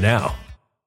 now.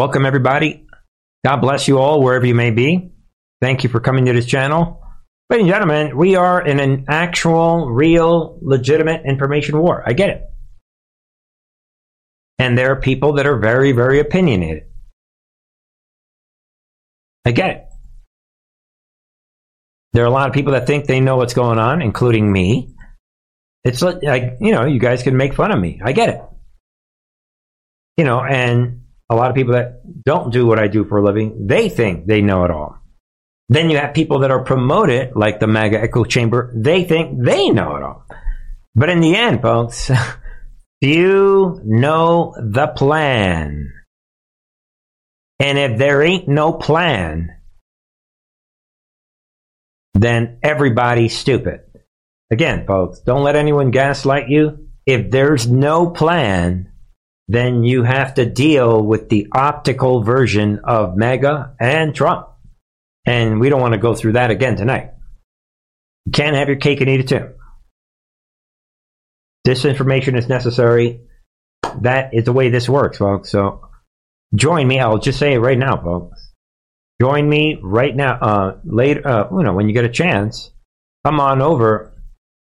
Welcome, everybody. God bless you all, wherever you may be. Thank you for coming to this channel. Ladies and gentlemen, we are in an actual, real, legitimate information war. I get it. And there are people that are very, very opinionated. I get it. There are a lot of people that think they know what's going on, including me. It's like, you know, you guys can make fun of me. I get it. You know, and a lot of people that don't do what I do for a living, they think they know it all. Then you have people that are promoted, like the MAGA echo chamber, they think they know it all. But in the end, folks, few know the plan. And if there ain't no plan, then everybody's stupid. Again, folks, don't let anyone gaslight you. If there's no plan, then you have to deal with the optical version of MAGA and Trump. And we don't want to go through that again tonight. You can't have your cake and eat it too. Disinformation is necessary. That is the way this works, folks. So join me. I'll just say it right now, folks. Join me right now. Uh, later, uh, you know, when you get a chance, come on over,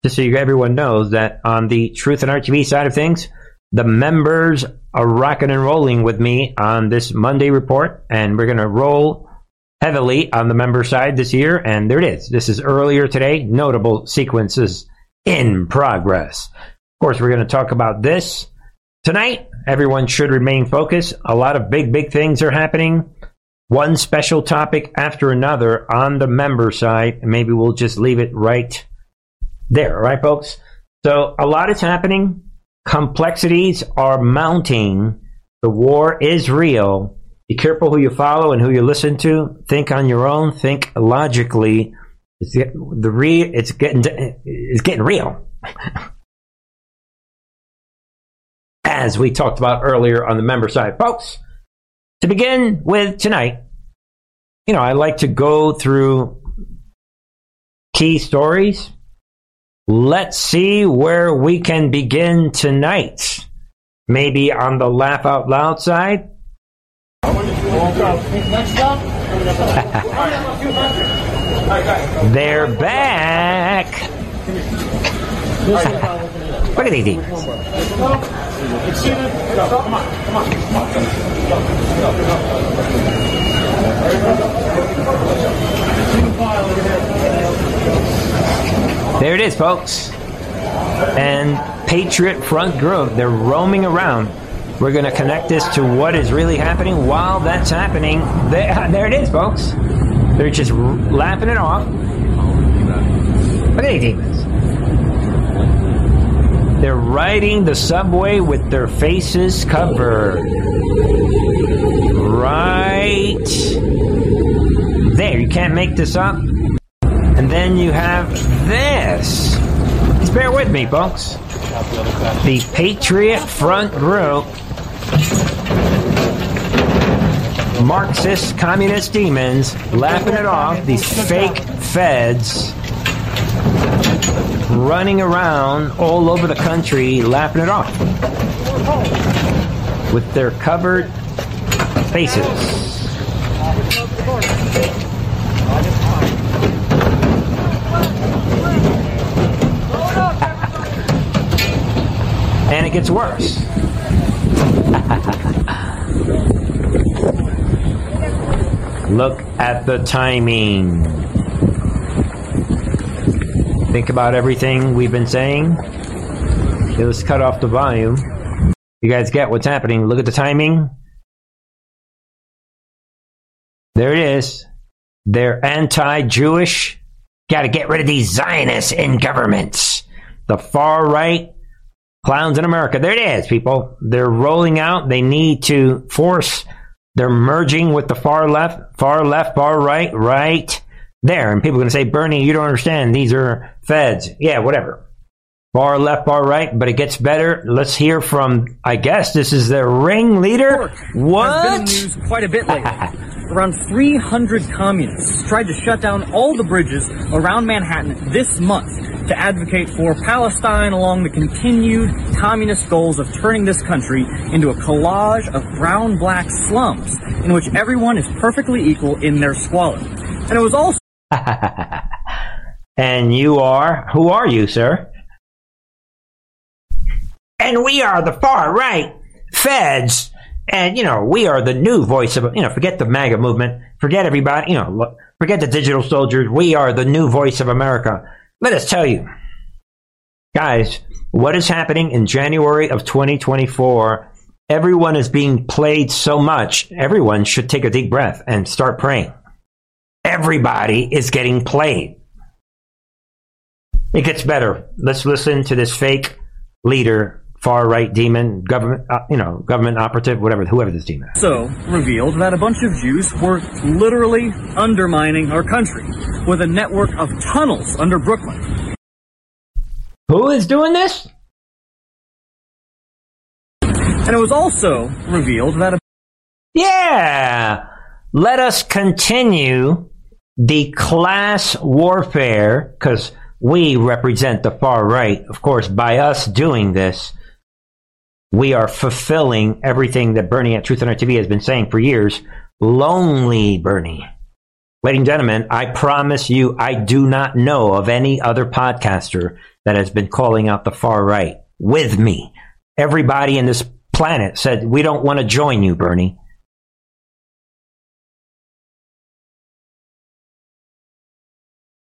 just so you, everyone knows that on the Truth and Art TV side of things, the members are rocking and rolling with me on this Monday report, and we're going to roll heavily on the member side this year. And there it is. This is earlier today. Notable sequences in progress. Of course, we're going to talk about this tonight. Everyone should remain focused. A lot of big, big things are happening one special topic after another on the member side. Maybe we'll just leave it right there. All right, folks? So a lot is happening. Complexities are mounting. The war is real. Be careful who you follow and who you listen to. Think on your own. Think logically. It's the, re, it's getting it's getting real. As we talked about earlier on the member side, folks. To begin with tonight, you know, I like to go through key stories. Let's see where we can begin tonight. Maybe on the laugh out loud side. They're back. Look at these demons. There it is, folks. And Patriot Front Group, they're roaming around. We're going to connect this to what is really happening while that's happening. There, there it is, folks. They're just laughing it off. Look at these demons. They're riding the subway with their faces covered. Right there. You can't make this up. And then you have this. Just bear with me, folks. The Patriot Front Group. Marxist communist demons laughing it off. These fake feds running around all over the country laughing it off with their covered faces. And it gets worse. Look at the timing. Think about everything we've been saying. Okay, let's cut off the volume. You guys get what's happening. Look at the timing. There it is. They're anti Jewish. Got to get rid of these Zionists in governments. The far right Clowns in America. There it is, people. They're rolling out. They need to force. They're merging with the far left, far left, far right, right there. And people are going to say, Bernie, you don't understand. These are feds. Yeah, whatever. Far left, bar right, but it gets better. Let's hear from, I guess this is the ringleader. What? Has been in news quite a bit lately. Around 300 communists tried to shut down all the bridges around Manhattan this month to advocate for Palestine along the continued communist goals of turning this country into a collage of brown-black slums in which everyone is perfectly equal in their squalor. And it was also and you are, who are you, sir? And we are the far right feds. And, you know, we are the new voice of, you know, forget the MAGA movement. Forget everybody, you know, forget the digital soldiers. We are the new voice of America. Let us tell you, guys, what is happening in January of 2024? Everyone is being played so much. Everyone should take a deep breath and start praying. Everybody is getting played. It gets better. Let's listen to this fake leader far right demon, government, uh, you know, government operative, whatever, whoever this demon is. So revealed that a bunch of Jews were literally undermining our country with a network of tunnels under Brooklyn. Who is doing this? And it was also revealed that a yeah, let us continue the class warfare because we represent the far right. Of course, by us doing this, we are fulfilling everything that Bernie at Truth and Art TV has been saying for years. Lonely Bernie. Ladies and gentlemen, I promise you, I do not know of any other podcaster that has been calling out the far right with me. Everybody in this planet said, we don't want to join you, Bernie.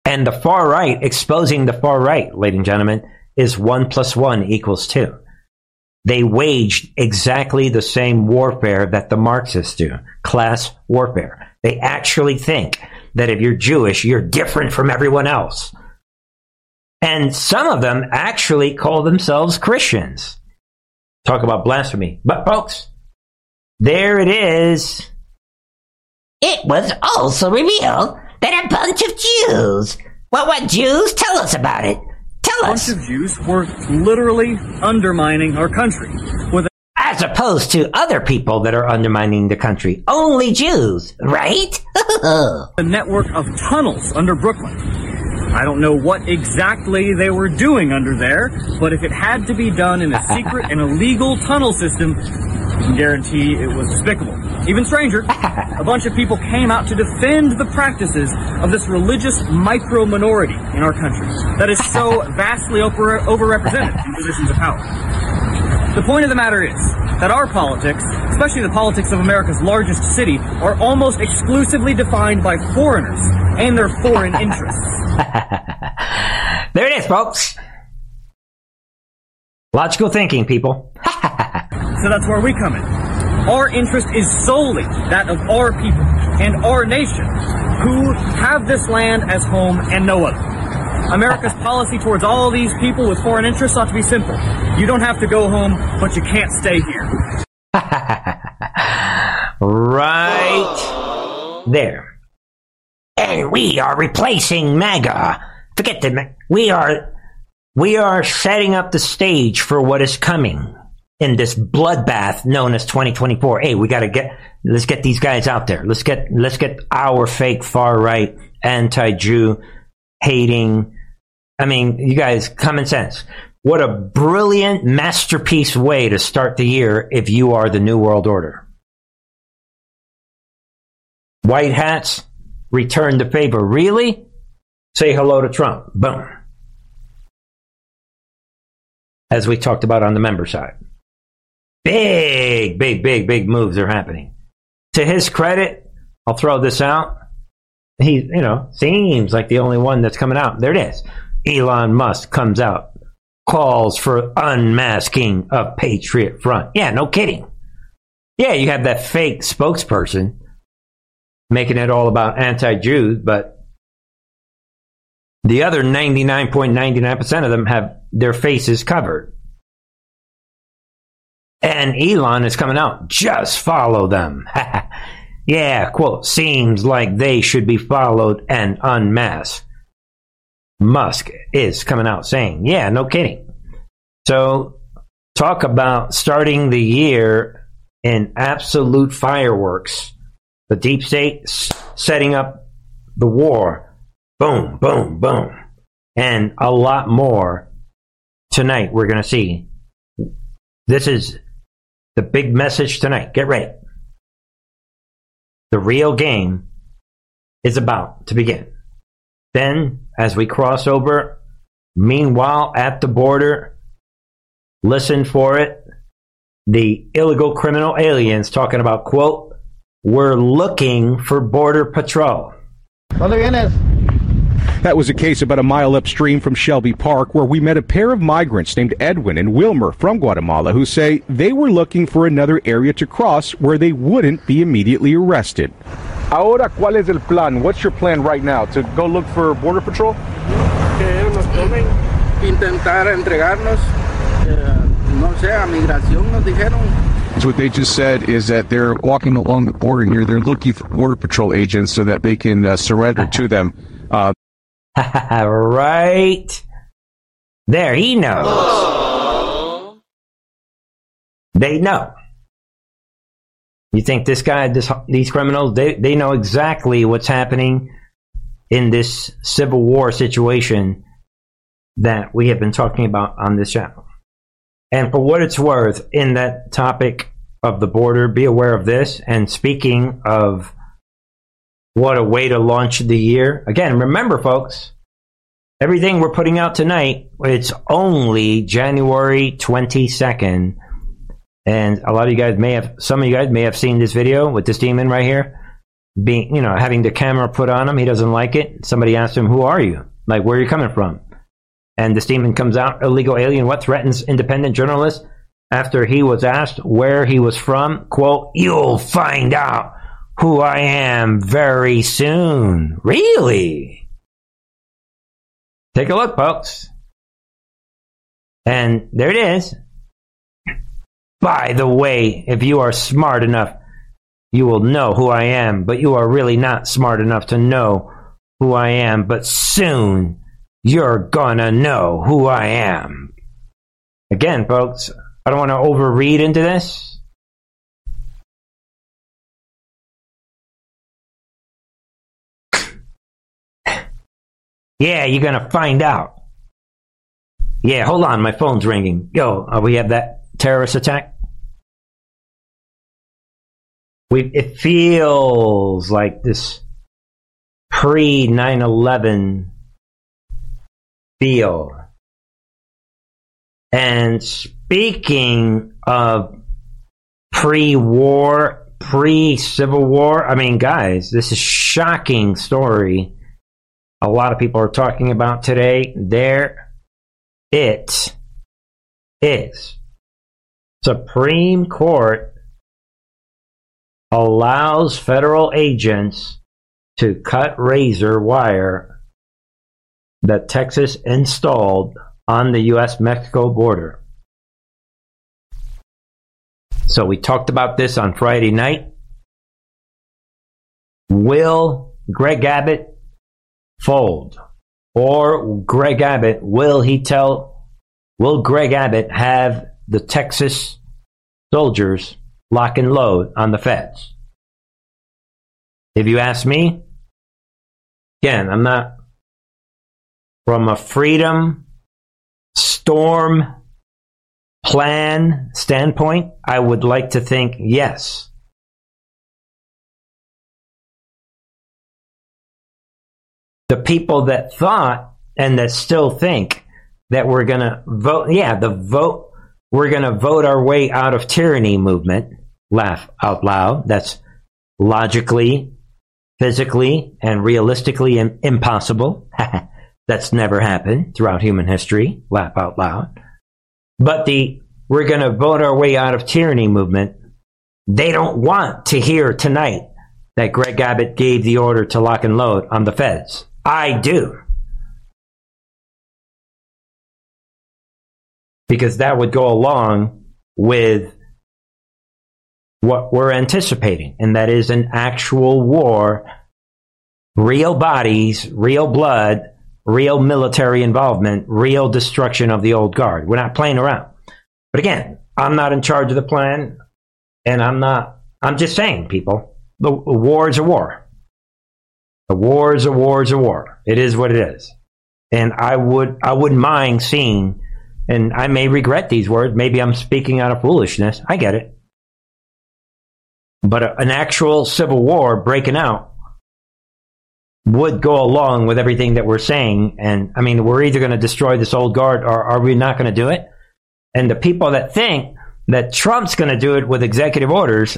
And the far right, exposing the far right, ladies and gentlemen, is one plus one equals two. They waged exactly the same warfare that the Marxists do class warfare. They actually think that if you're Jewish, you're different from everyone else. And some of them actually call themselves Christians. Talk about blasphemy. But, folks, there it is. It was also revealed that a bunch of Jews. Well, what Jews? Tell us about it. Tell bunch of Jews were literally undermining our country with a As opposed to other people that are undermining the country. Only Jews, right? a network of tunnels under Brooklyn. I don't know what exactly they were doing under there, but if it had to be done in a secret and illegal tunnel system, I can guarantee it was despicable. Even stranger, a bunch of people came out to defend the practices of this religious micro minority in our country that is so vastly over- overrepresented in positions of power. The point of the matter is that our politics, especially the politics of America's largest city, are almost exclusively defined by foreigners and their foreign interests. there it is, folks. Logical thinking, people. So that's where we come in. Our interest is solely that of our people and our nation, who have this land as home and no other. America's policy towards all these people with foreign interests ought to be simple. You don't have to go home, but you can't stay here. right there. And we are replacing MAGA. Forget the we are we are setting up the stage for what is coming in this bloodbath known as 2024. Hey, we got to get let's get these guys out there. Let's get let's get our fake far right anti-Jew hating. I mean, you guys, common sense. What a brilliant masterpiece way to start the year if you are the New World Order. White hats, return the favor. Really? Say hello to Trump. Boom. As we talked about on the member side. Big, big, big, big moves are happening. To his credit, I'll throw this out. He, you know, seems like the only one that's coming out. There it is. Elon Musk comes out, calls for unmasking of Patriot Front. Yeah, no kidding. Yeah, you have that fake spokesperson making it all about anti Jews, but the other 99.99% of them have their faces covered. And Elon is coming out. Just follow them. yeah, quote, seems like they should be followed and unmasked. Musk is coming out saying, yeah, no kidding. So, talk about starting the year in absolute fireworks. The deep state setting up the war. Boom, boom, boom. And a lot more tonight we're going to see. This is the big message tonight. Get ready. The real game is about to begin. Then, as we cross over, meanwhile, at the border, listen for it. The illegal criminal aliens talking about, quote, we're looking for Border Patrol. That was a case about a mile upstream from Shelby Park where we met a pair of migrants named Edwin and Wilmer from Guatemala who say they were looking for another area to cross where they wouldn't be immediately arrested. Ahora, ¿cuál es el plan? What's your plan right now? To go look for Border Patrol? Que nos tomen, Intentar entregarnos, eh, no sé, a migración nos dijeron. So what they just said is that they're walking along the border here. They're looking for Border Patrol agents so that they can uh, surrender to them. Uh, right there, he knows. They know. You think this guy, this, these criminals, they, they know exactly what's happening in this civil war situation that we have been talking about on this channel. And for what it's worth, in that topic of the border, be aware of this. And speaking of what a way to launch the year. Again, remember, folks, everything we're putting out tonight, it's only January 22nd. And a lot of you guys may have, some of you guys may have seen this video with this demon right here. Being, you know, having the camera put on him. He doesn't like it. Somebody asked him, Who are you? Like, where are you coming from? And the demon comes out, illegal alien. What threatens independent journalists? After he was asked where he was from, quote, You'll find out who I am very soon. Really? Take a look, folks. And there it is. By the way, if you are smart enough, you will know who I am, but you are really not smart enough to know who I am, but soon you're gonna know who I am. Again, folks, I don't want to overread into this. Yeah, you're gonna find out. Yeah, hold on, my phone's ringing. Yo, uh, we have that terrorist attack. We it feels like this pre 9/11 feel. And speaking of pre-war, pre-civil war, I mean, guys, this is shocking story a lot of people are talking about today. There it is. Supreme Court allows federal agents to cut razor wire that Texas installed on the U.S. Mexico border. So we talked about this on Friday night. Will Greg Abbott fold? Or Greg Abbott, will he tell, will Greg Abbott have the Texas soldiers lock and load on the feds? If you ask me, again, I'm not from a freedom storm plan standpoint, I would like to think yes. the people that thought and that still think that we're going to vote, yeah, the vote, we're going to vote our way out of tyranny movement, laugh out loud. That's logically, physically, and realistically impossible. That's never happened throughout human history, laugh out loud. But the we're going to vote our way out of tyranny movement, they don't want to hear tonight that Greg Abbott gave the order to lock and load on the feds. I do. Because that would go along with what we're anticipating, and that is an actual war, real bodies, real blood, real military involvement, real destruction of the old guard. We're not playing around. But again, I'm not in charge of the plan, and I'm not, I'm just saying, people, the war is a war. A war is a war is a war. It is what it is. And I would, I wouldn't mind seeing, and I may regret these words. Maybe I'm speaking out of foolishness. I get it. But a, an actual civil war breaking out would go along with everything that we're saying. And I mean, we're either going to destroy this old guard or are we not going to do it? And the people that think that Trump's going to do it with executive orders,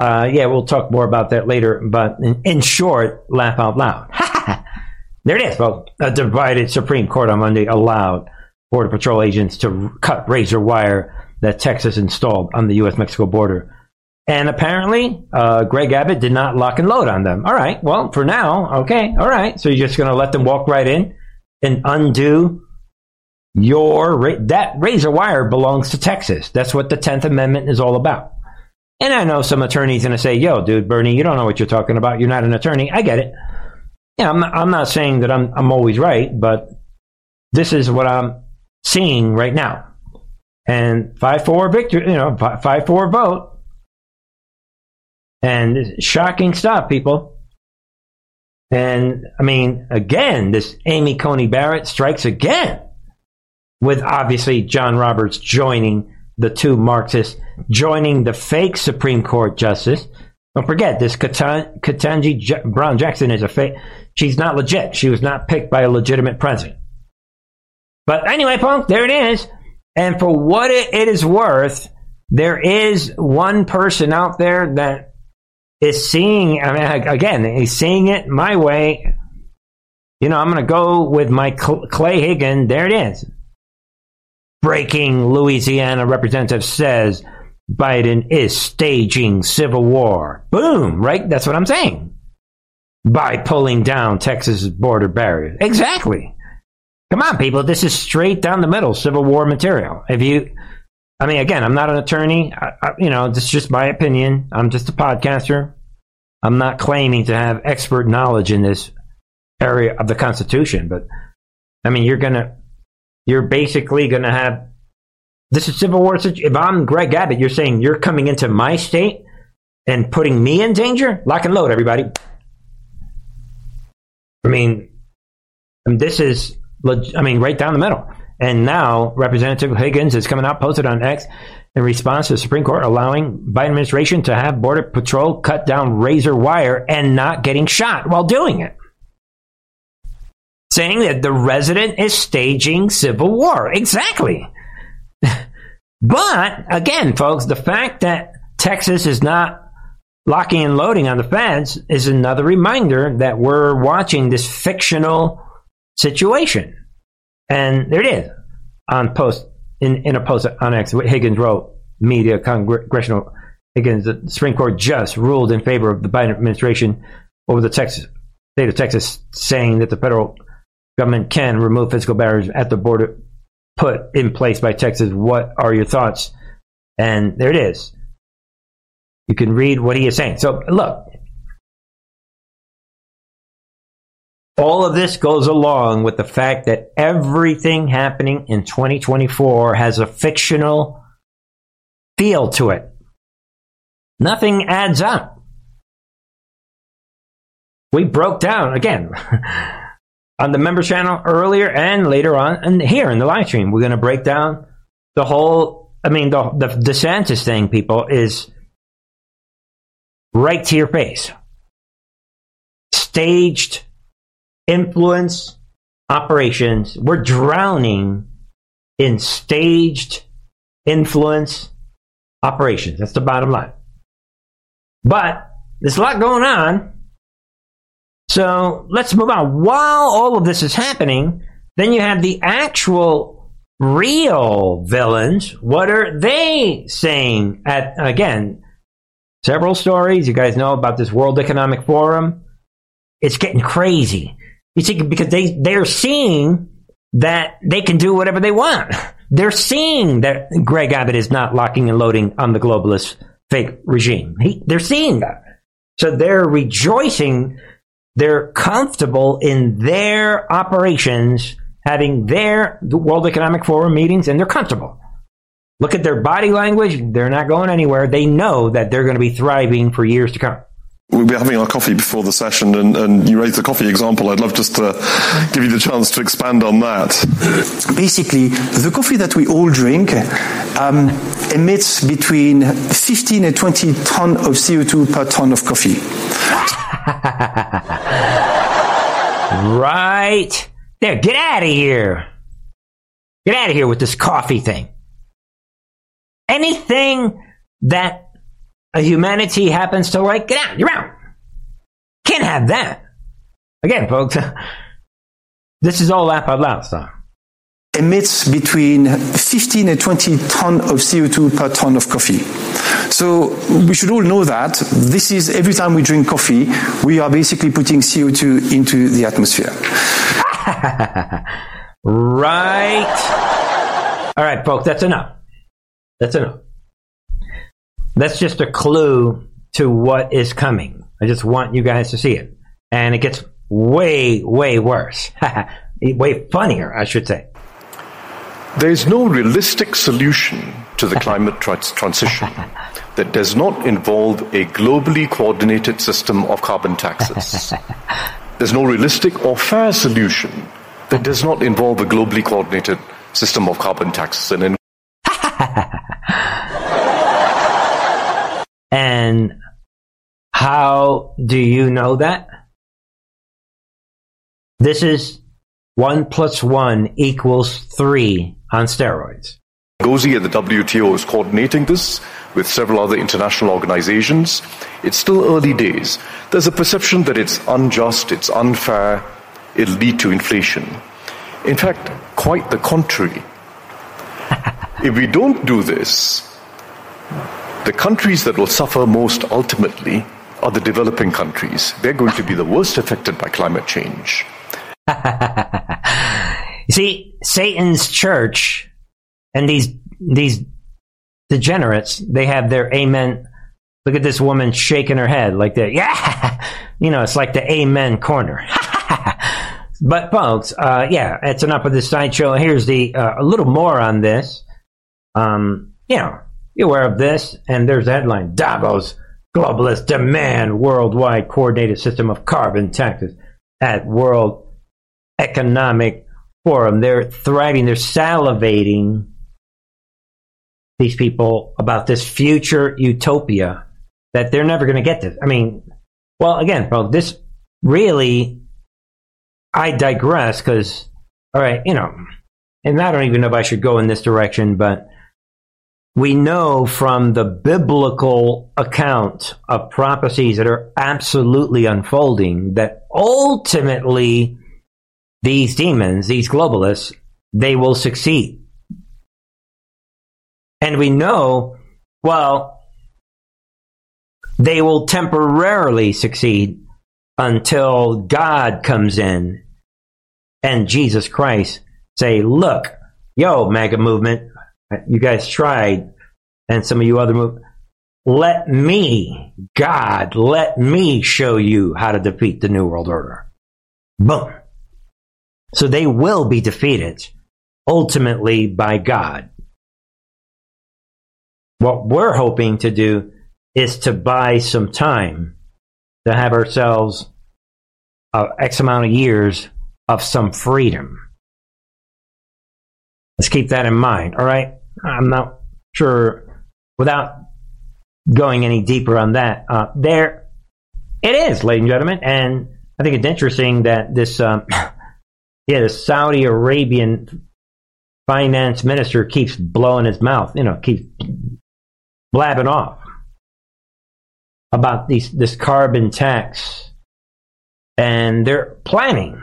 uh, yeah, we'll talk more about that later. But in, in short, laugh out loud. there it is, folks. A divided Supreme Court on Monday allowed Border Patrol agents to cut razor wire that Texas installed on the U.S. Mexico border and apparently, uh, Greg Abbott did not lock and load on them. All right. Well, for now, okay. All right. So you're just going to let them walk right in and undo your ra- that razor wire belongs to Texas. That's what the Tenth Amendment is all about. And I know some attorneys going to say, "Yo, dude, Bernie, you don't know what you're talking about. You're not an attorney." I get it. Yeah, I'm not, I'm not saying that I'm I'm always right, but this is what I'm seeing right now. And five four victory, you know, five four vote and shocking stuff, people. And I mean, again, this Amy Coney Barrett strikes again with obviously John Roberts joining the two Marxists, joining the fake Supreme Court justice. Don't forget, this Ketanji J- Brown Jackson is a fake. She's not legit. She was not picked by a legitimate president. But anyway, punk, there it is. And for what it is worth, there is one person out there that is seeing, I mean, again, he's seeing it my way. You know, I'm going to go with my Clay Higgin. There it is. Breaking Louisiana representative says Biden is staging civil war. Boom, right? That's what I'm saying. By pulling down Texas's border barriers. Exactly. Come on, people. This is straight down the middle Civil War material. If you, I mean, again, I'm not an attorney. I, I, you know, this is just my opinion. I'm just a podcaster. I'm not claiming to have expert knowledge in this area of the Constitution, but I mean, you're gonna, you're basically gonna have this is civil war. If I'm Greg Abbott, you're saying you're coming into my state and putting me in danger. Lock and load, everybody. I mean, this is, I mean, right down the middle. And now Representative Higgins is coming out, posted on X in response to the Supreme Court allowing Biden administration to have Border Patrol cut down razor wire and not getting shot while doing it. Saying that the resident is staging civil war. Exactly. but again, folks, the fact that Texas is not locking and loading on the feds is another reminder that we're watching this fictional situation. And there it is on post in, in a post on X. What Higgins wrote, media congressional Higgins, the Supreme Court just ruled in favor of the Biden administration over the Texas state of Texas, saying that the federal government can remove physical barriers at the border put in place by Texas. What are your thoughts? And there it is. You can read what he is saying. So look, all of this goes along with the fact that everything happening in 2024 has a fictional feel to it. Nothing adds up. We broke down again on the member channel earlier and later on, and here in the live stream, we're going to break down the whole. I mean, the the DeSantis thing, people, is right to your face. Staged influence operations. We're drowning in staged influence operations. That's the bottom line. But there's a lot going on. So let's move on. While all of this is happening, then you have the actual real villains. What are they saying? At again, several stories. You guys know about this World Economic Forum. It's getting crazy. You see, because they they're seeing that they can do whatever they want. They're seeing that Greg Abbott is not locking and loading on the globalist fake regime. He, they're seeing that. So they're rejoicing. They're comfortable in their operations, having their World Economic Forum meetings, and they're comfortable. Look at their body language. They're not going anywhere. They know that they're going to be thriving for years to come. We were having our coffee before the session, and, and you raised the coffee example. I'd love just to give you the chance to expand on that. Basically, the coffee that we all drink um, emits between 15 and 20 ton of CO2 per ton of coffee. right. There, get out of here. Get out of here with this coffee thing. Anything that a humanity happens to like, get out, you're out. Can't have that. Again, folks, this is all laugh out loud stuff. Emits between 15 and 20 ton of CO2 per ton of coffee. So we should all know that this is every time we drink coffee, we are basically putting CO2 into the atmosphere. right. All right, folks, that's enough. That's enough. That's just a clue to what is coming. I just want you guys to see it. And it gets way, way worse. way funnier, I should say. There's no realistic solution to the climate trans- transition that does not involve a globally coordinated system of carbon taxes. There's no realistic or fair solution that does not involve a globally coordinated system of carbon taxes. And in And how do you know that? This is one plus one equals three on steroids. Ngozi at the WTO is coordinating this with several other international organizations. It's still early days. There's a perception that it's unjust, it's unfair, it'll lead to inflation. In fact, quite the contrary. if we don't do this, the countries that will suffer most ultimately are the developing countries. They're going to be the worst affected by climate change. you see, Satan's church and these these degenerates, they have their amen. Look at this woman shaking her head like that. Yeah, you know, it's like the amen corner. but folks, uh, yeah, it's enough of this sideshow. Here's the uh, a little more on this. Um, you know, you aware of this? And there's the headline Davos globalists demand worldwide coordinated system of carbon taxes at World Economic Forum. They're thriving, they're salivating these people about this future utopia that they're never going to get this. I mean, well, again, bro, this really, I digress because, all right, you know, and I don't even know if I should go in this direction, but we know from the biblical account of prophecies that are absolutely unfolding that ultimately these demons, these globalists, they will succeed. And we know, well, they will temporarily succeed until God comes in and Jesus Christ say, look, yo, MAGA movement, you guys tried, and some of you other move. Let me, God, let me show you how to defeat the New World Order. Boom. So they will be defeated ultimately by God. What we're hoping to do is to buy some time to have ourselves uh, X amount of years of some freedom. Let's keep that in mind. All right. I'm not sure without going any deeper on that. Uh, there it is, ladies and gentlemen. And I think it's interesting that this, um, yeah, the Saudi Arabian finance minister keeps blowing his mouth, you know, keeps blabbing off about these, this carbon tax. And they're planning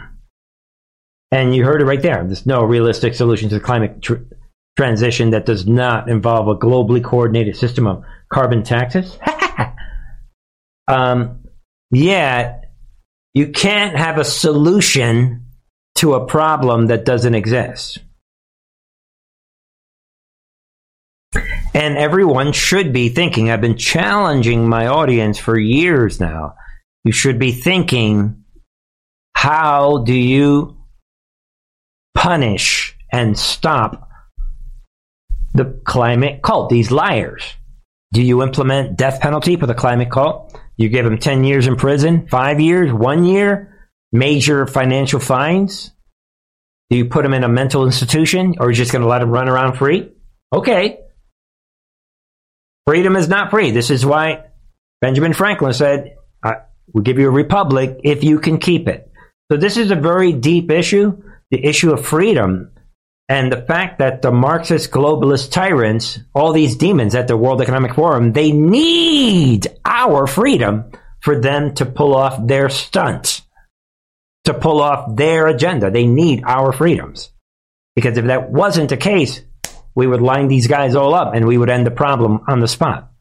and you heard it right there. There's no realistic solution to the climate tr- transition that does not involve a globally coordinated system of carbon taxes. um, yeah, you can't have a solution to a problem that doesn't exist. And everyone should be thinking, I've been challenging my audience for years now. You should be thinking, how do you punish and stop the climate cult, these liars? Do you implement death penalty for the climate cult? You give them 10 years in prison, five years, one year, major financial fines? Do you put them in a mental institution or are you just going to let them run around free? Okay. Freedom is not free. This is why Benjamin Franklin said, We'll give you a republic if you can keep it. So this is a very deep issue, the issue of freedom. And the fact that the Marxist globalist tyrants, all these demons at the World Economic Forum, they need our freedom for them to pull off their stunts, to pull off their agenda. They need our freedoms. Because if that wasn't the case, we would line these guys all up and we would end the problem on the spot.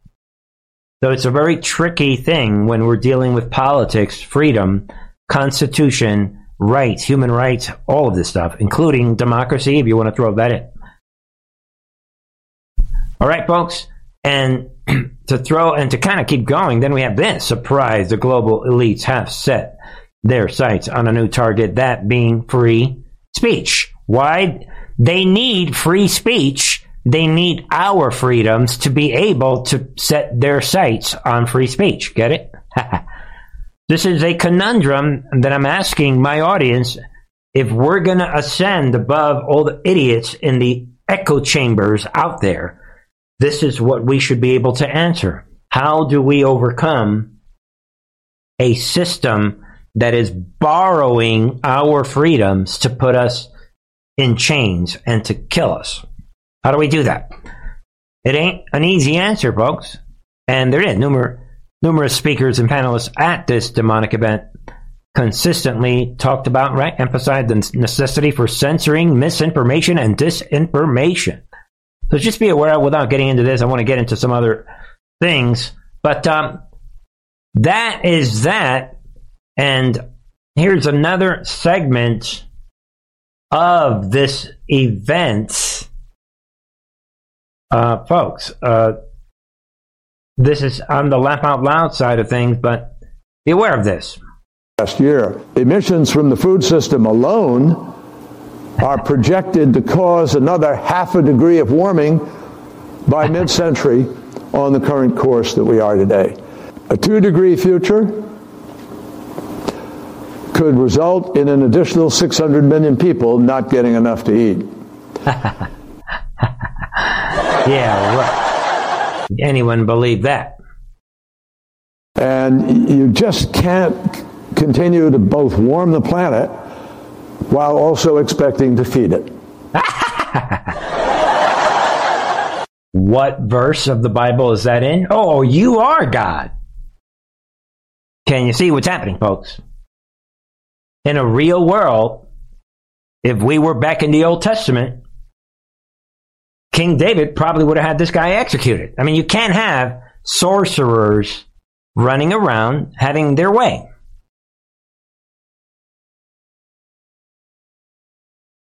So it's a very tricky thing when we're dealing with politics, freedom, constitution, rights, human rights, all of this stuff, including democracy, if you want to throw that in. All right, folks. And to throw and to kind of keep going, then we have this surprise the global elites have set their sights on a new target, that being free speech. Why? They need free speech. They need our freedoms to be able to set their sights on free speech. Get it? This is a conundrum that I'm asking my audience if we're going to ascend above all the idiots in the echo chambers out there. This is what we should be able to answer. How do we overcome a system that is borrowing our freedoms to put us in chains and to kill us? How do we do that? It ain't an easy answer, folks. And there is numerous Numerous speakers and panelists at this demonic event consistently talked about, right, emphasized the necessity for censoring misinformation and disinformation. So just be aware, without getting into this, I want to get into some other things. But um, that is that. And here's another segment of this event. Uh, folks, uh, this is on the laugh out loud side of things, but be aware of this. Last year, emissions from the food system alone are projected to cause another half a degree of warming by mid century on the current course that we are today. A two degree future could result in an additional 600 million people not getting enough to eat. yeah, right anyone believe that? And you just can't continue to both warm the planet while also expecting to feed it. what verse of the Bible is that in? Oh, oh, you are God. Can you see what's happening, folks? In a real world, if we were back in the Old Testament, King David probably would have had this guy executed. I mean, you can't have sorcerers running around having their way.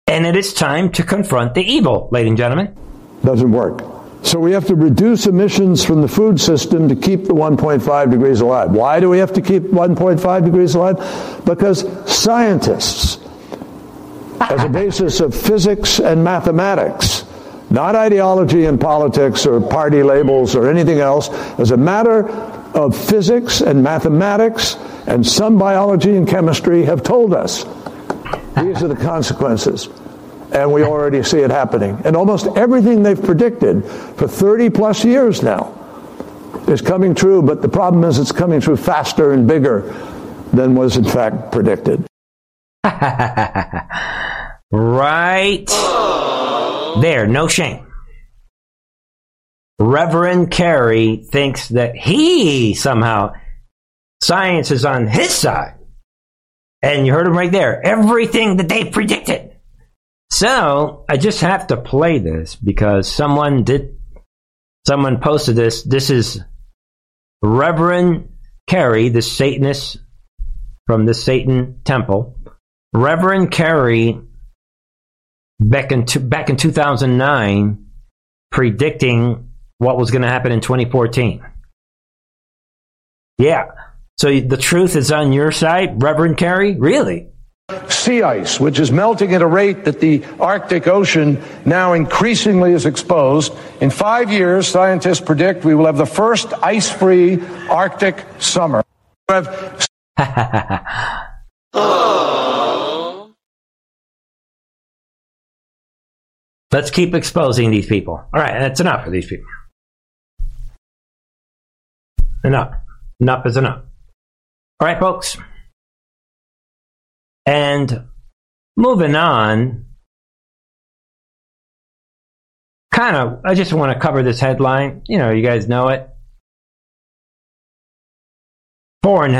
And it is time to confront the evil, ladies and gentlemen. Doesn't work. So we have to reduce emissions from the food system to keep the 1.5 degrees alive. Why do we have to keep 1.5 degrees alive? Because scientists, as a basis of physics and mathematics, not ideology and politics or party labels or anything else, as a matter of physics and mathematics and some biology and chemistry have told us these are the consequences. And we already see it happening. And almost everything they've predicted for 30 plus years now is coming true, but the problem is it's coming true faster and bigger than was in fact predicted. right. There, no shame. Reverend Kerry thinks that he somehow, science is on his side. And you heard him right there. Everything that they predicted. So I just have to play this because someone did, someone posted this. This is Reverend Kerry, the Satanist from the Satan Temple. Reverend Kerry back in, back in 2009 predicting what was going to happen in 2014. Yeah. So the truth is on your side, Reverend Kerry? Really? Sea ice, which is melting at a rate that the Arctic Ocean now increasingly is exposed. In five years, scientists predict we will have the first ice free Arctic summer. Let's keep exposing these people. All right, that's enough for these people. Enough. Enough is enough. All right, folks. And moving on, kind of, I just want to cover this headline. You know, you guys know it. Foreign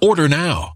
Order now.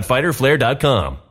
www.fighterflare.com.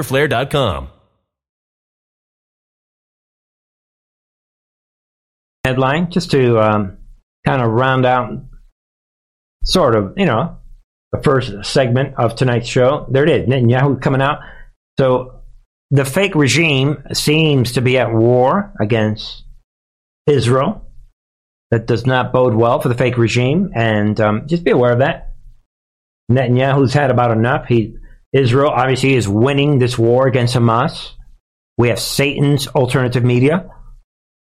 Flare.com headline, just to um, kind of round out, sort of, you know, the first segment of tonight's show. There it is, Netanyahu coming out. So the fake regime seems to be at war against Israel. That does not bode well for the fake regime, and um, just be aware of that. Netanyahu's had about enough. He Israel obviously is winning this war against Hamas. We have Satan's alternative media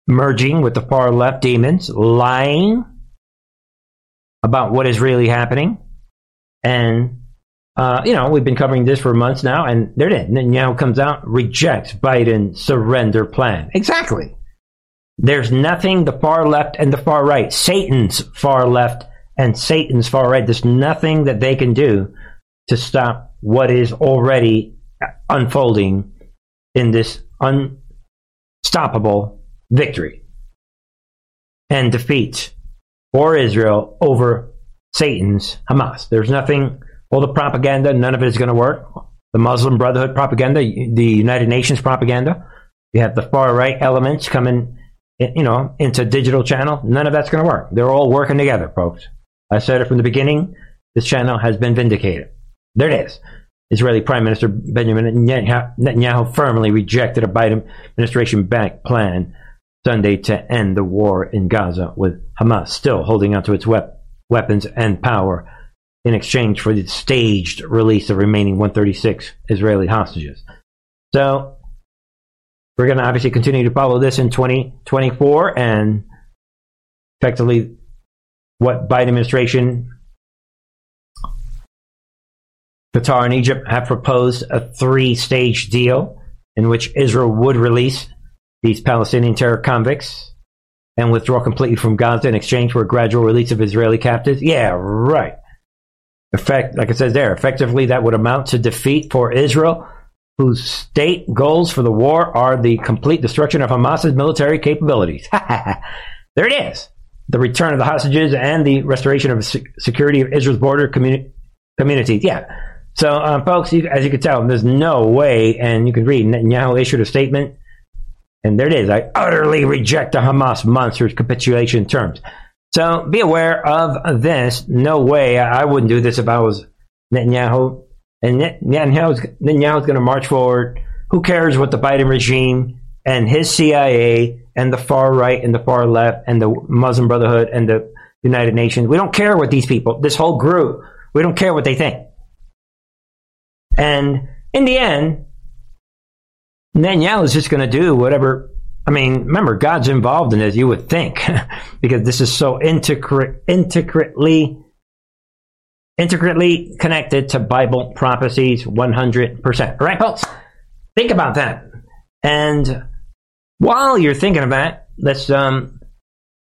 merging with the far left demons, lying about what is really happening. And, uh, you know, we've been covering this for months now, and there it is. Netanyahu comes out, rejects Biden's surrender plan. Exactly. There's nothing the far left and the far right, Satan's far left and Satan's far right, there's nothing that they can do to stop what is already unfolding in this unstoppable victory and defeat for Israel over Satan's Hamas. There's nothing, all the propaganda, none of it is going to work. The Muslim Brotherhood propaganda, the United Nations propaganda. You have the far right elements coming, you know, into digital channel. None of that's going to work. They're all working together, folks. I said it from the beginning. This channel has been vindicated. There it is. Israeli Prime Minister Benjamin Netanyahu firmly rejected a Biden administration backed plan Sunday to end the war in Gaza, with Hamas still holding onto its wep- weapons and power in exchange for the staged release of remaining 136 Israeli hostages. So, we're going to obviously continue to follow this in 2024 and effectively what Biden administration Qatar and Egypt have proposed a three stage deal in which Israel would release these Palestinian terror convicts and withdraw completely from Gaza in exchange for a gradual release of Israeli captives. Yeah, right. Effect, like it says there, effectively that would amount to defeat for Israel, whose state goals for the war are the complete destruction of Hamas's military capabilities. there it is. The return of the hostages and the restoration of security of Israel's border communi- communities. Yeah. So, um, folks, you, as you can tell, there's no way, and you can read, Netanyahu issued a statement, and there it is. I utterly reject the Hamas monster's capitulation terms. So be aware of this. No way I wouldn't do this if I was Netanyahu. And Netanyahu's, Netanyahu's going to march forward. Who cares what the Biden regime and his CIA and the far right and the far left and the Muslim Brotherhood and the United Nations. We don't care what these people, this whole group, we don't care what they think. And in the end, Netanyahu is just going to do whatever. I mean, remember, God's involved in this, you would think, because this is so intricate, intricately, intricately connected to Bible prophecies 100%. Right, folks? Think about that. And while you're thinking of that, let's um,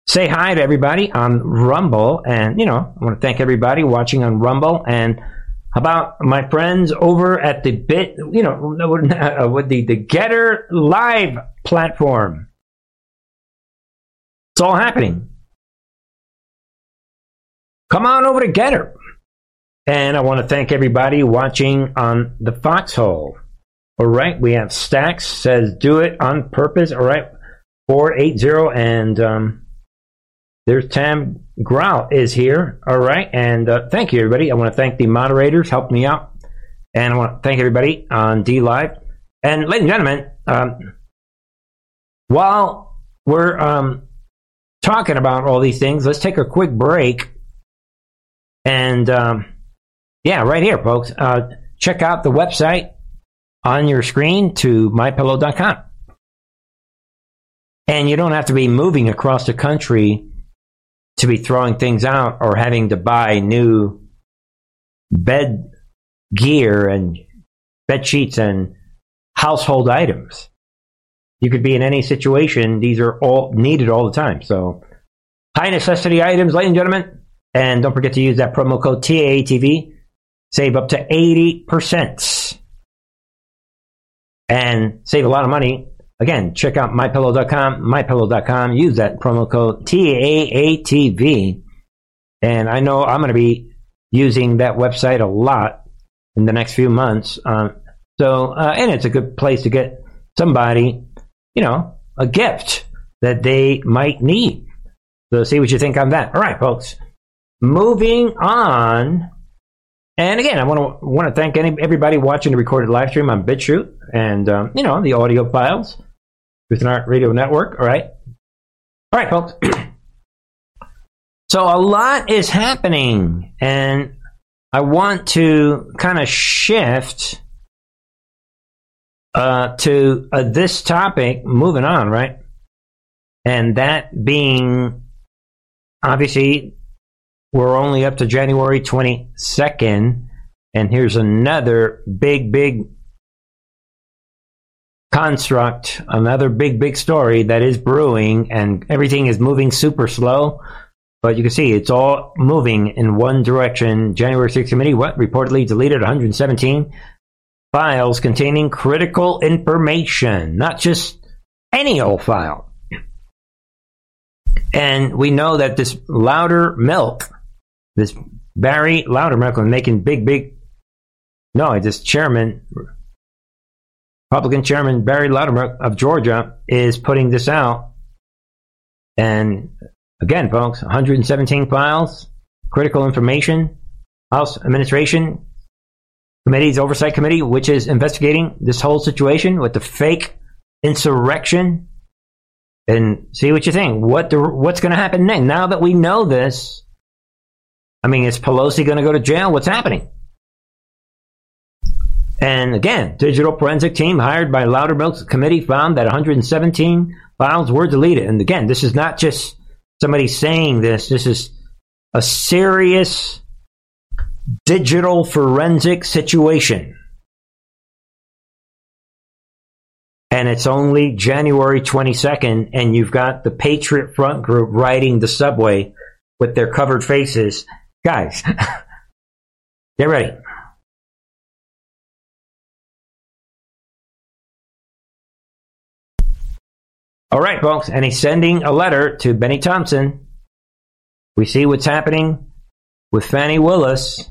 say hi to everybody on Rumble. And, you know, I want to thank everybody watching on Rumble and about my friends over at the bit, you know, with the, the Gettr Live platform. It's all happening. Come on over to Gettr. And I want to thank everybody watching on the Foxhole. All right, we have Stacks says do it on purpose. All right, 480 and um, there's Tam Grau is here. All right. And uh, thank you, everybody. I want to thank the moderators, helped me out. And I want to thank everybody on DLive. And ladies and gentlemen, um, while we're um, talking about all these things, let's take a quick break. And um, yeah, right here, folks. Uh, check out the website on your screen to mypillow.com. And you don't have to be moving across the country to be throwing things out or having to buy new bed gear and bed sheets and household items. You could be in any situation. These are all needed all the time. So, high necessity items, ladies and gentlemen. And don't forget to use that promo code TAATV. Save up to 80%. And save a lot of money Again, check out mypillow.com, mypillow.com. Use that promo code TAATV. And I know I'm going to be using that website a lot in the next few months. Uh, so, uh, and it's a good place to get somebody, you know, a gift that they might need. So, see what you think on that. All right, folks. Moving on. And again, I want to want to thank any, everybody watching the recorded live stream on BitChute and um, you know the audio files. Truth and Art Radio Network. All right. All right, folks. so a lot is happening, and I want to kind of shift uh, to uh, this topic. Moving on, right? And that being obviously we're only up to January 22nd, and here's another big, big construct, another big, big story that is brewing, and everything is moving super slow. But you can see it's all moving in one direction. January 6th committee, what? Reportedly deleted 117 files containing critical information. Not just any old file. And we know that this Loudermilk, this Barry Loudermilk, was making big, big. No, this chairman, Republican Chairman Barry Loudermilk of Georgia, is putting this out. And again, folks, 117 files, critical information, House Administration Committee's Oversight Committee, which is investigating this whole situation with the fake insurrection. And see what you think. What the, what's going to happen next? Now that we know this, I mean, is Pelosi going to go to jail? What's happening? And again, digital forensic team hired by Loudermilk's committee found that 117 files were deleted. And again, this is not just somebody saying this. This is a serious digital forensic situation. And it's only January 22nd, and you've got the Patriot Front group riding the subway with their covered faces. Guys, get ready. All right, folks, and he's sending a letter to Bennie Thompson. We see what's happening with Fani Willis,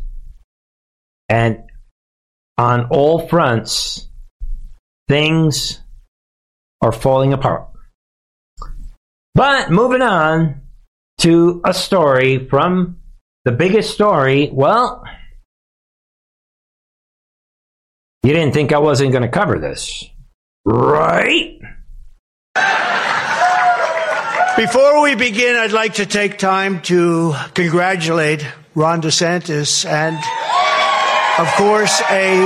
and on all fronts, things are falling apart. But moving on to a story from the biggest story, well, you didn't think I wasn't going to cover this, right? Before we begin, I'd like to take time to congratulate Ron DeSantis and, of course, a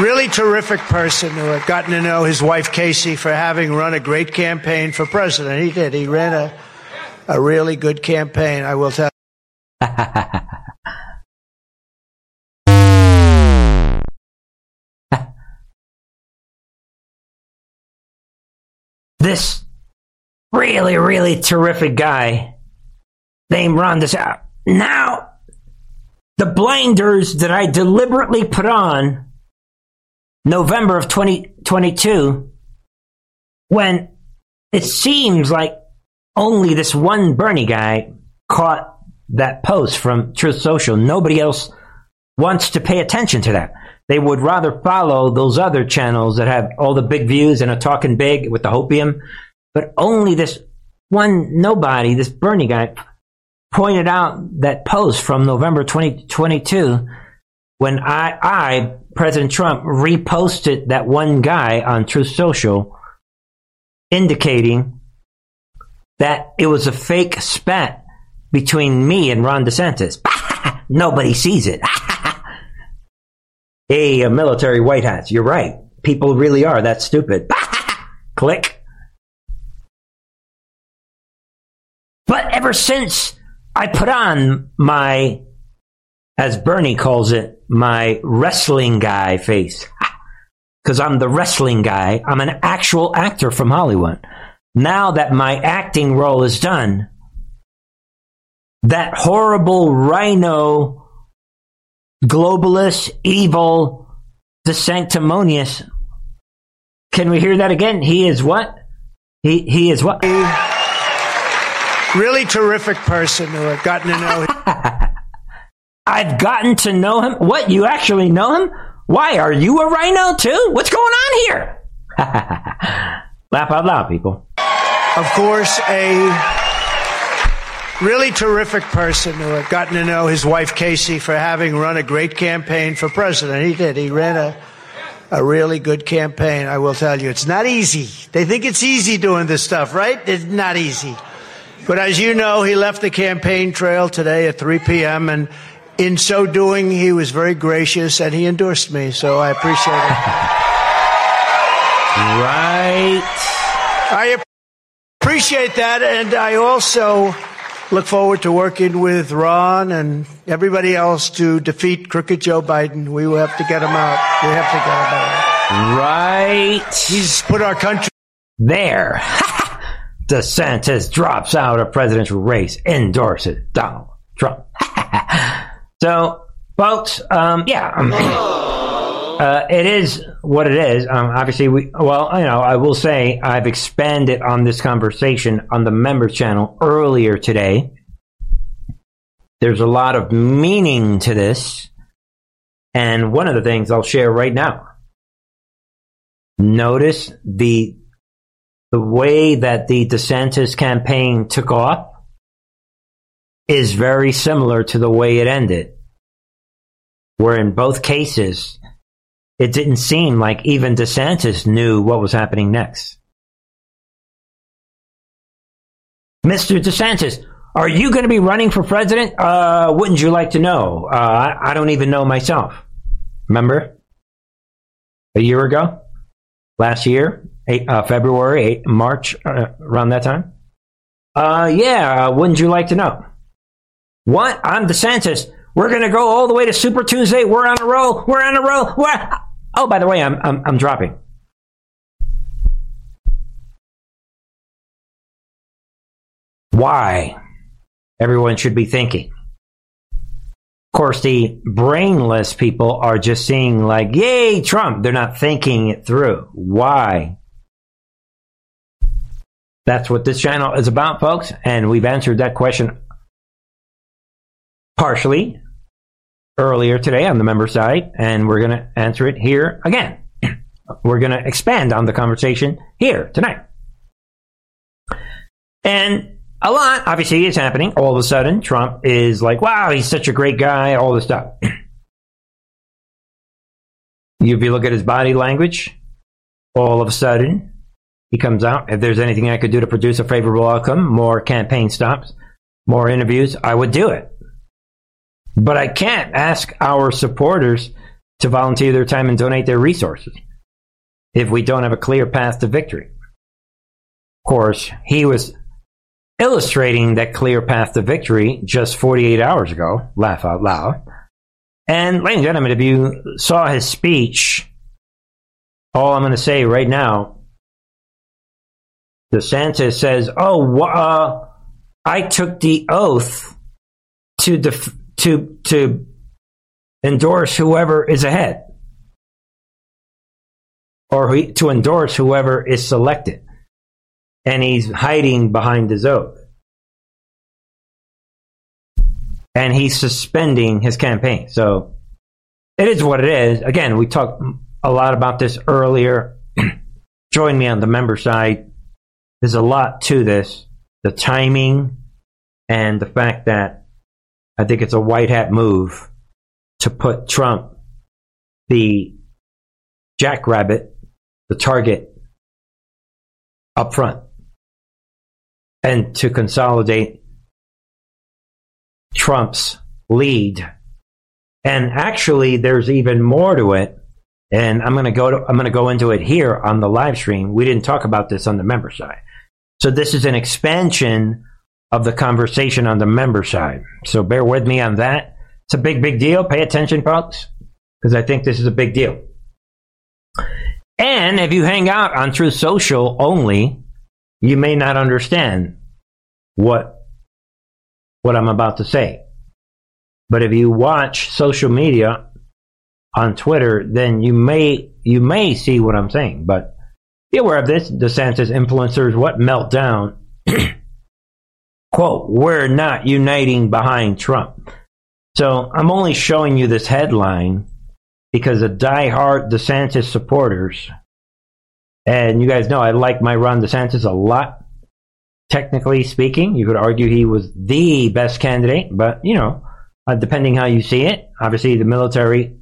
really terrific person who I've gotten to know his wife Casey for having run a great campaign for president. He did. He ran a, a really good campaign, I will tell this really, really terrific guy named Ron DeSantis. Uh, now, the blinders that I deliberately put on November of 2022 when it seems like only this one Bernie guy caught that post from Truth Social. Nobody else wants to pay attention to that. They would rather follow those other channels that have all the big views and are talking big with the hopium. But only this one nobody, this Bernie guy, pointed out that post from November 2022 when I, I, President Trump, reposted that one guy on Truth Social indicating that it was a fake spat between me and Ron DeSantis. Nobody sees it. hey, military white hats, you're right. People really are that stupid. Click. But ever since I put on my, as Bernie calls it, my wrestling guy face, because I'm the wrestling guy, I'm an actual actor from Hollywood. Now that my acting role is done, that horrible RINO, globalist, evil, the sanctimonious. Can we hear that again? He is what? He he is what? Really terrific person who I've gotten to know. I've gotten to know him. What? You actually know him? Why? Are you a RINO too? What's going on here? Laugh out loud, people. Of course, a really terrific person who I've gotten to know his wife Casey for having run a great campaign for president. He did. He ran a a really good campaign. I will tell you, it's not easy. They think it's easy doing this stuff, right? It's not easy. But as you know, he left the campaign trail today at 3 p.m. and in so doing, he was very gracious and he endorsed me. So I appreciate it. right. I appreciate that. And I also look forward to working with Ron and everybody else to defeat crooked Joe Biden. We will have to get him out. We have to get him out. Right. He's put our country there. DeSantis drops out of presidential race, endorses Donald Trump. so, folks, um, yeah. Uh, it is what it is. Um, obviously, we well, you know, I will say I've expanded on this conversation on the members channel earlier today. There's a lot of meaning to this, and one of the things I'll share right now. Notice the the way that the DeSantis campaign took off is very similar to the way it ended. Where in both cases it didn't seem like even DeSantis knew what was happening next. Mr. DeSantis, are you going to be running for president? Uh, wouldn't you like to know? Uh, I, I don't even know myself. Remember? A year ago? Last year? Eight, uh, February, eight, March, uh, around that time? Uh, yeah, uh, wouldn't you like to know? What? I'm DeSantis. We're going to go all the way to Super Tuesday. We're on a roll. We're on a roll. We're... Oh, by the way, I'm, I'm, I'm dropping. Why? Everyone should be thinking. Of course, the brainless people are just seeing, like, yay, Trump. They're not thinking it through. Why? That's what this channel is about, folks. And we've answered that question partially earlier today on the member side, and we're going to answer it here again. we're going to expand on the conversation here tonight. And a lot, obviously, is happening. All of a sudden, Trump is like, wow, he's such a great guy, all this stuff. if you look at his body language, all of a sudden, he comes out. If there's anything I could do to produce a favorable outcome, more campaign stops, more interviews, I would do it. But I can't ask our supporters to volunteer their time and donate their resources if we don't have a clear path to victory. Of course, he was illustrating that clear path to victory just 48 hours ago. Laugh out loud. And, ladies and gentlemen, if you saw his speech, all I'm going to say right now, DeSantis says, "Oh, uh, I took the oath to def- to to endorse whoever is ahead, or to endorse whoever is selected." and he's hiding behind his oath. And he's suspending his campaign. So it is what it is. Again, we talked a lot about this earlier. Join me on the member side. There's a lot to this. The timing and the fact that I think it's a white hat move to put Trump, the jackrabbit, the target, up front and to consolidate Trump's lead. And actually, there's even more to it. And I'm going to go to, I'm going to go into it here on the live stream. We didn't talk about this on the member side. So this is an expansion of the conversation on the member side. So bear with me on that. It's a big, big deal. Pay attention, folks, because I think this is a big deal. And if you hang out on Truth Social only, you may not understand what what I'm about to say. But if you watch social media on Twitter, then you may you may see what I'm saying. But be aware of this. DeSantis influencers what meltdown. Quote, we're not uniting behind Trump. So I'm only showing you this headline because the die-hard DeSantis supporters and you guys know I like my Ron DeSantis a lot. Technically speaking, you could argue he was the best candidate, but you know, uh, depending how you see it, obviously the military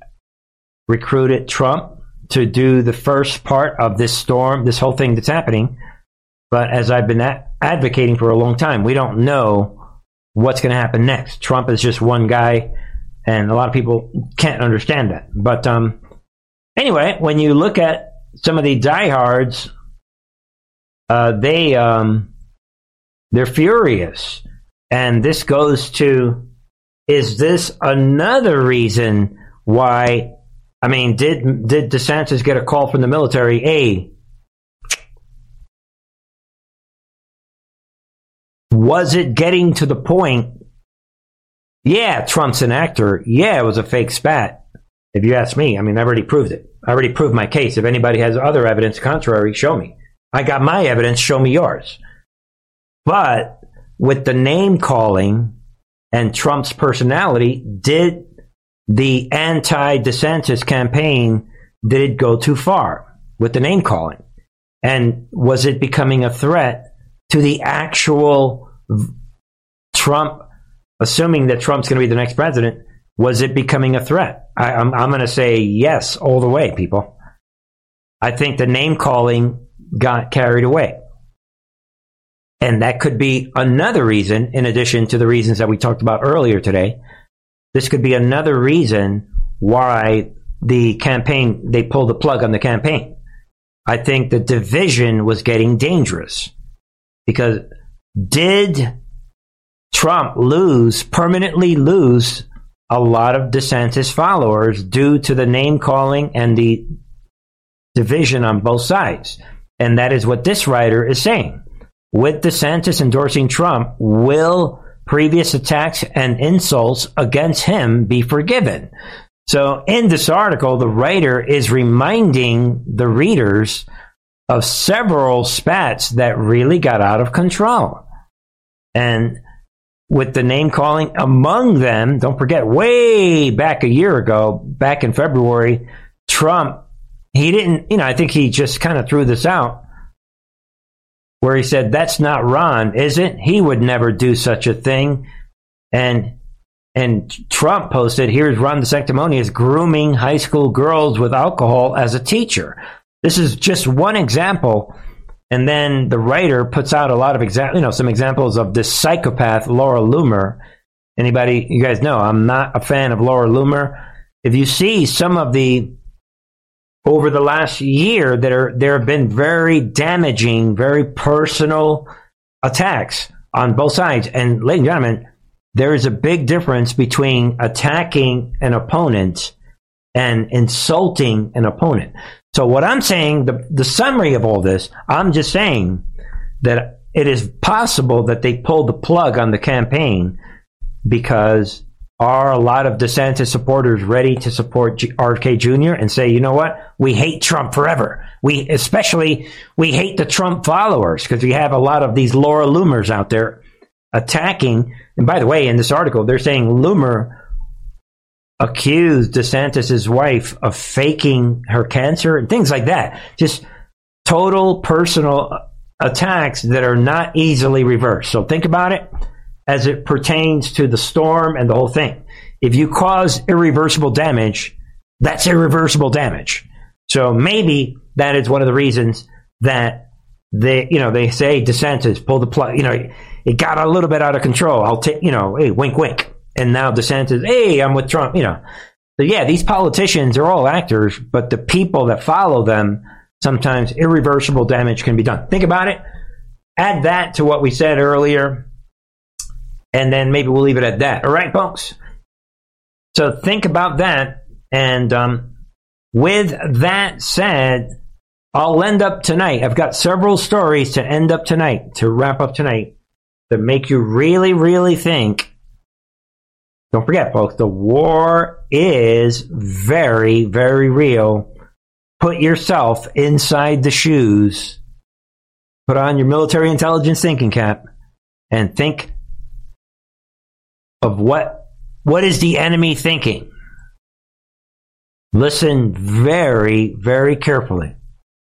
recruited Trump to do the first part of this storm, this whole thing that's happening. But as I've been advocating for a long time, we don't know what's going to happen next. Trump is just one guy, and a lot of people can't understand that. But um, anyway, when you look at some of the diehards, uh, they um, they're furious, and this goes to: is this another reason why? I mean, did did DeSantis get a call from the military? Hey, was it getting to the point? Yeah, Trump's an actor. Yeah, it was a fake spat. If you ask me, I mean, I already proved it. I already proved my case. If anybody has other evidence contrary, show me. I got my evidence, show me yours. But with the name calling and Trump's personality, did the anti DeSantis campaign did it go too far with the name calling? And was it becoming a threat to the actual Trump, assuming that Trump's going to be the next president? Was it becoming a threat? I, I'm going to say yes all the way, people. I think the name calling got carried away. And that could be another reason, in addition to the reasons that we talked about earlier today. This could be another reason why the campaign, they pulled the plug on the campaign. I think the division was getting dangerous because did Trump lose, permanently lose a lot of DeSantis followers due to the name calling and the division on both sides? And that is what this writer is saying. With DeSantis endorsing Trump, will previous attacks and insults against him be forgiven? So in this article, the writer is reminding the readers of several spats that really got out of control. And with the name calling among them, don't forget, way back a year ago, back in February, Trump he didn't, you know, I think he just kind of threw this out where he said, That's not Ron, is it? He would never do such a thing. And and Trump posted, here's Ron DeSanctimonious grooming high school girls with alcohol as a teacher. This is just one example. And then the writer puts out a lot of exa- you know, some examples of this psychopath, Laura Loomer. Anybody, you guys know, I'm not a fan of Laura Loomer. If you see some of the over the last year there there have been very damaging, very personal attacks on both sides. And ladies and gentlemen, there is a big difference between attacking an opponent and insulting an opponent. So what I'm saying, the, the summary of all this, I'm just saying that it is possible that they pulled the plug on the campaign because are a lot of DeSantis supporters ready to support RFK Jr. and say, you know what, we hate Trump forever. We especially we hate the Trump followers because we have a lot of these Laura Loomers out there attacking. And by the way, in this article, they're saying Loomer accused DeSantis's wife of faking her cancer and things like that. Just total personal attacks that are not easily reversed. So think about it as it pertains to the storm and the whole thing. If you cause irreversible damage, that's irreversible damage. So maybe that is one of the reasons that they, you know, they say DeSantis pull the plug. You know, it got a little bit out of control. I'll take, you know, hey, wink, wink. And now DeSantis, hey, I'm with Trump. You know, so yeah, these politicians are all actors, but the people that follow them, sometimes irreversible damage can be done. Think about it. Add that to what we said earlier and then maybe we'll leave it at that. All right, folks? So think about that. And um, with that said, I'll end up tonight. I've got several stories to end up tonight, to wrap up tonight, that make you really, really think. Don't forget, folks, the war is very, very real. Put yourself inside the shoes. Put on your military intelligence thinking cap and think of what what is the enemy thinking. Listen very, very carefully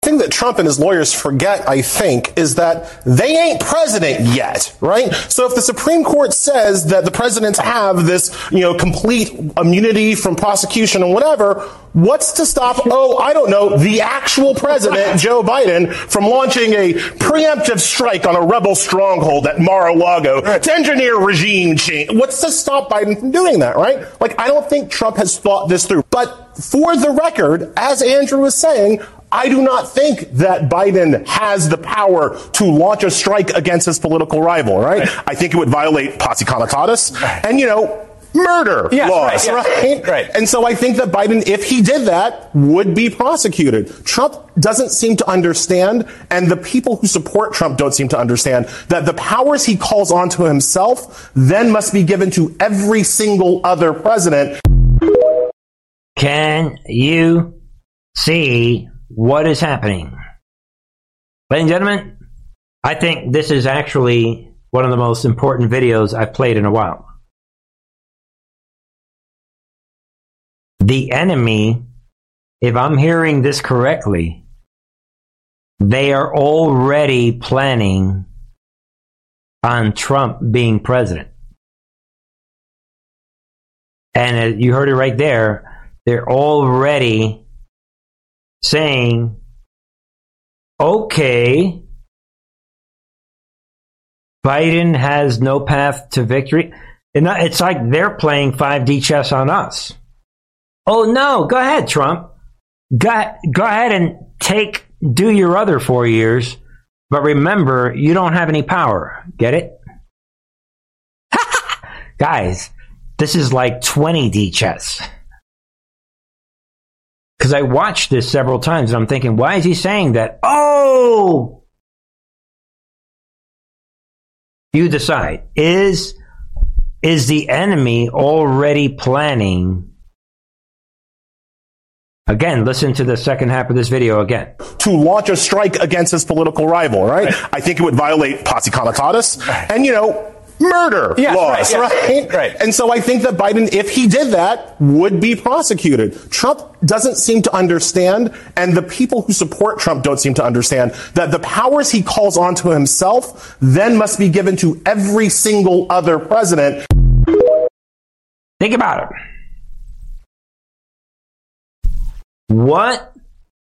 thing that Trump and his lawyers forget, I think, is that they ain't president yet, right? So if the Supreme Court says that the presidents have this, you know, complete immunity from prosecution and whatever, what's to stop, oh, I don't know, the actual president, Joe Biden, from launching a preemptive strike on a rebel stronghold at Mar-a-Lago to engineer regime change? What's to stop Biden from doing that, right? Like, I don't think Trump has thought this through. But for the record, as Andrew was saying, I do not think that Biden has the power to launch a strike against his political rival, right? right. I think it would violate posse comitatus and, you know, murder yes, laws, right, right? Right. And so I think that Biden, if he did that, would be prosecuted. Trump doesn't seem to understand, and the people who support Trump don't seem to understand, that the powers he calls onto himself then must be given to every single other president. Can you see what is happening? Ladies and gentlemen, I think this is actually one of the most important videos I've played in a while. The enemy, if I'm hearing this correctly, they are already planning on Trump being president. And uh, you heard it right there. They're already saying, okay, Biden has no path to victory. And it's like they're playing 5D chess on us. Oh no, go ahead, Trump. Go, go ahead and take, do your other four years. But remember, you don't have any power. Get it? Guys, this is like 20D chess. Because I watched this several times and I'm thinking, why is he saying that? Oh! You decide. Is, is the enemy already planning Again, listen to the second half of this video again. To launch a strike against his political rival, right? right. I think it would violate posse comitatus and, you know, murder laws, right, right? Right. And so I think that Biden, if he did that, would be prosecuted. Trump doesn't seem to understand, and the people who support Trump don't seem to understand that the powers he calls onto himself then must be given to every single other president. Think about it. What?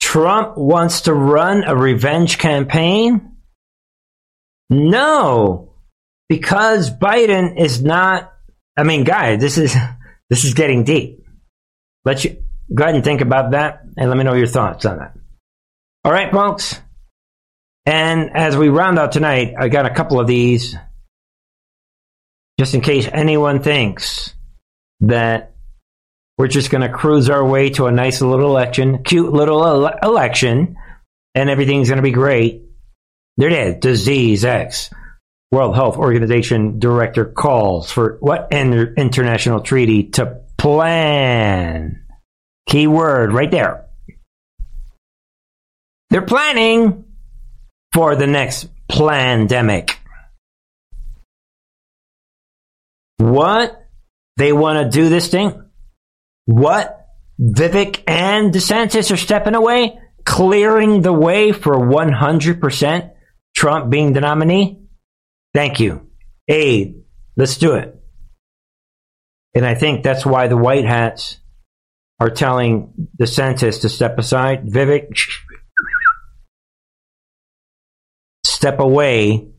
Trump wants to run a revenge campaign? No, because Biden is not. I mean, guys, this is this is getting deep. Let you go ahead and think about that, and let me know your thoughts on that. All right, folks. And as we round out tonight, I got a couple of these, just in case anyone thinks that we're just going to cruise our way to a nice little election, cute little ele- election, and everything's going to be great. There it is, disease X. World Health Organization director calls for what inter- international treaty to plan? Key word right there. They're planning for the next pandemic. What? They want to do this thing? What? Vivek and DeSantis are stepping away, clearing the way for 100% Trump being the nominee? Thank you. Aid. Let's do it. And I think that's why the White Hats are telling DeSantis to step aside. Vivek, step away.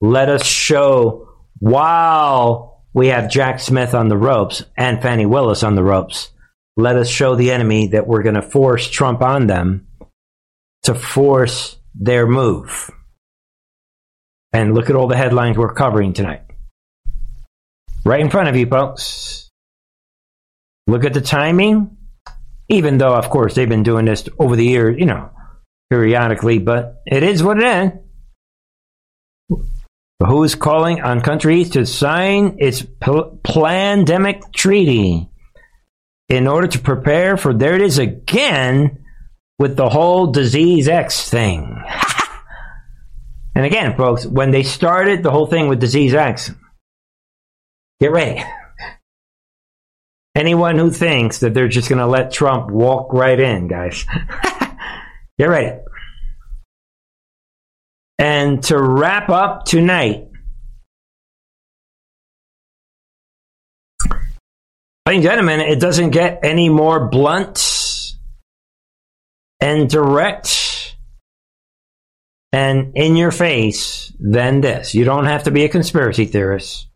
Let us show while we have Jack Smith on the ropes and Fani Willis on the ropes. Let us show the enemy that we're going to force Trump on them to force their move. And look at all the headlines we're covering tonight. Right in front of you, folks. Look at the timing. Even though, of course, they've been doing this over the years, you know, periodically, but it is what it is. Who is calling on countries to sign its pandemic treaty in order to prepare for there it is again with the whole disease X thing. And again, folks, when they started the whole thing with disease X, get ready. Anyone who thinks that they're just going to let Trump walk right in, guys, get ready. And to wrap up tonight, ladies and gentlemen, it doesn't get any more blunt and direct and in your face than this. You don't have to be a conspiracy theorist.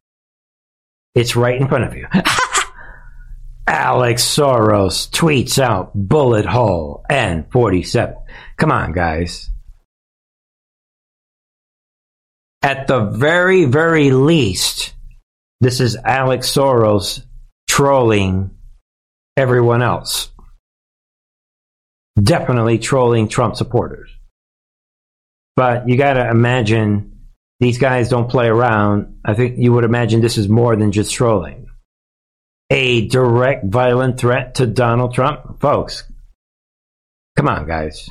It's right in front of you. Alex Soros tweets out bullet hole and 47. Come on, guys. At the very, very least, this is Alex Soros trolling everyone else. Definitely trolling Trump supporters. But you gotta imagine these guys don't play around. I think you would imagine this is more than just trolling. a direct violent threat to Donald Trump? Folks, come on, guys.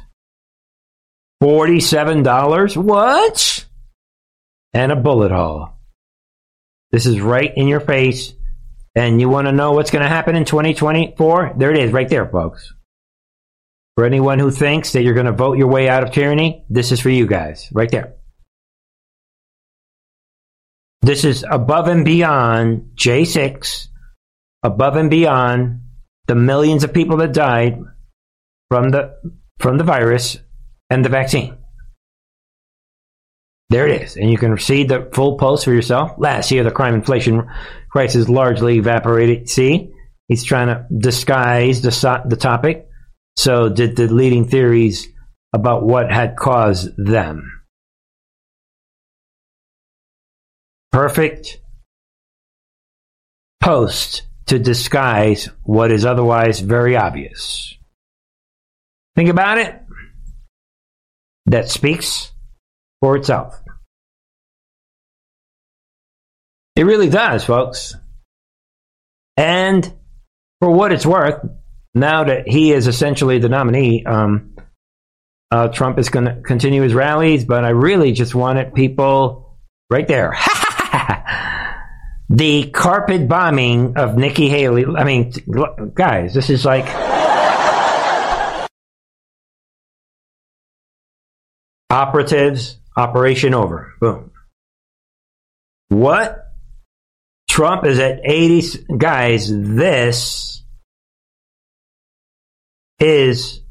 $47? What? And a bullet hole. This is right in your face. And you want to know what's going to happen in 2024? There it is, right there, folks. For anyone who thinks that you're going to vote your way out of tyranny, this is for you guys, right there. This is above and beyond J6, above and beyond the millions of people that died from the from the virus and the vaccine. There it is. And you can see the full post for yourself. Last year, the crime inflation crisis largely evaporated. See, he's trying to disguise the, the topic. So, did the leading theories about what had caused them. Perfect post to disguise what is otherwise very obvious. Think about it. That speaks for itself. It really does, folks. And for what it's worth, now that he is essentially the nominee, um, uh, Trump is going to continue his rallies, but I really just wanted people right there. the carpet bombing of Nikki Haley. I mean, guys, this is like. operatives, operation over. Boom. What Trump is at 80. Guys, this is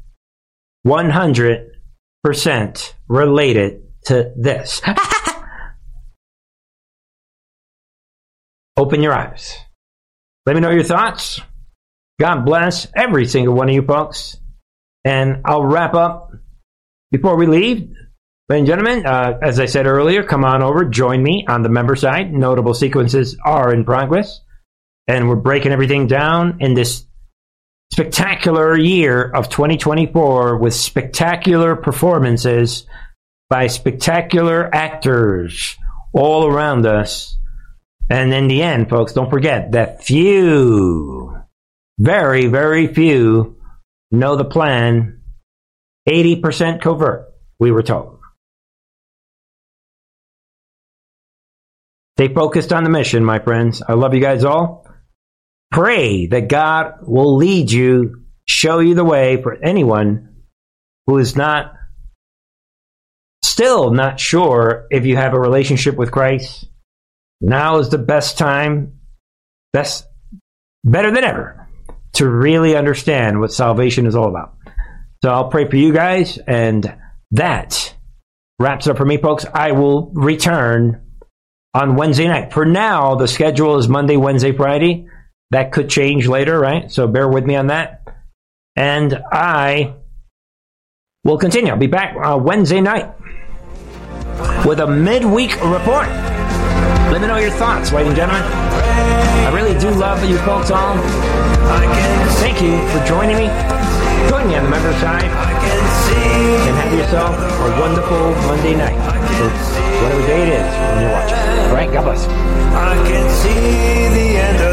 100% related to this. Open your eyes. Let me know your thoughts. God bless every single one of you folks. And I'll wrap up before we leave. Ladies and gentlemen, uh, as I said earlier, come on over, join me on the member side. Notable sequences are in progress, and we're breaking everything down in this spectacular year of 2024 with spectacular performances by spectacular actors all around us. And in the end, folks, don't forget that few, very, very few know the plan. 80% covert, we were told. Stay focused on the mission, my friends. I love you guys all. Pray that God will lead you, show you the way for anyone who is not, still not sure if you have a relationship with Christ. Now is the best time, best, better than ever, to really understand what salvation is all about. So I'll pray for you guys, and that wraps it up for me, folks. I will return on Wednesday night. For now, the schedule is Monday, Wednesday, Friday. That could change later, right? So bear with me on that. And I will continue. I'll be back uh, Wednesday night with a midweek report. Let me know your thoughts, ladies and gentlemen. I really do love you folks all. Thank you for joining me. Join me on the member side. And have yourself a wonderful Monday night. Whatever day it is when you're watching. All right, God bless. I can see the end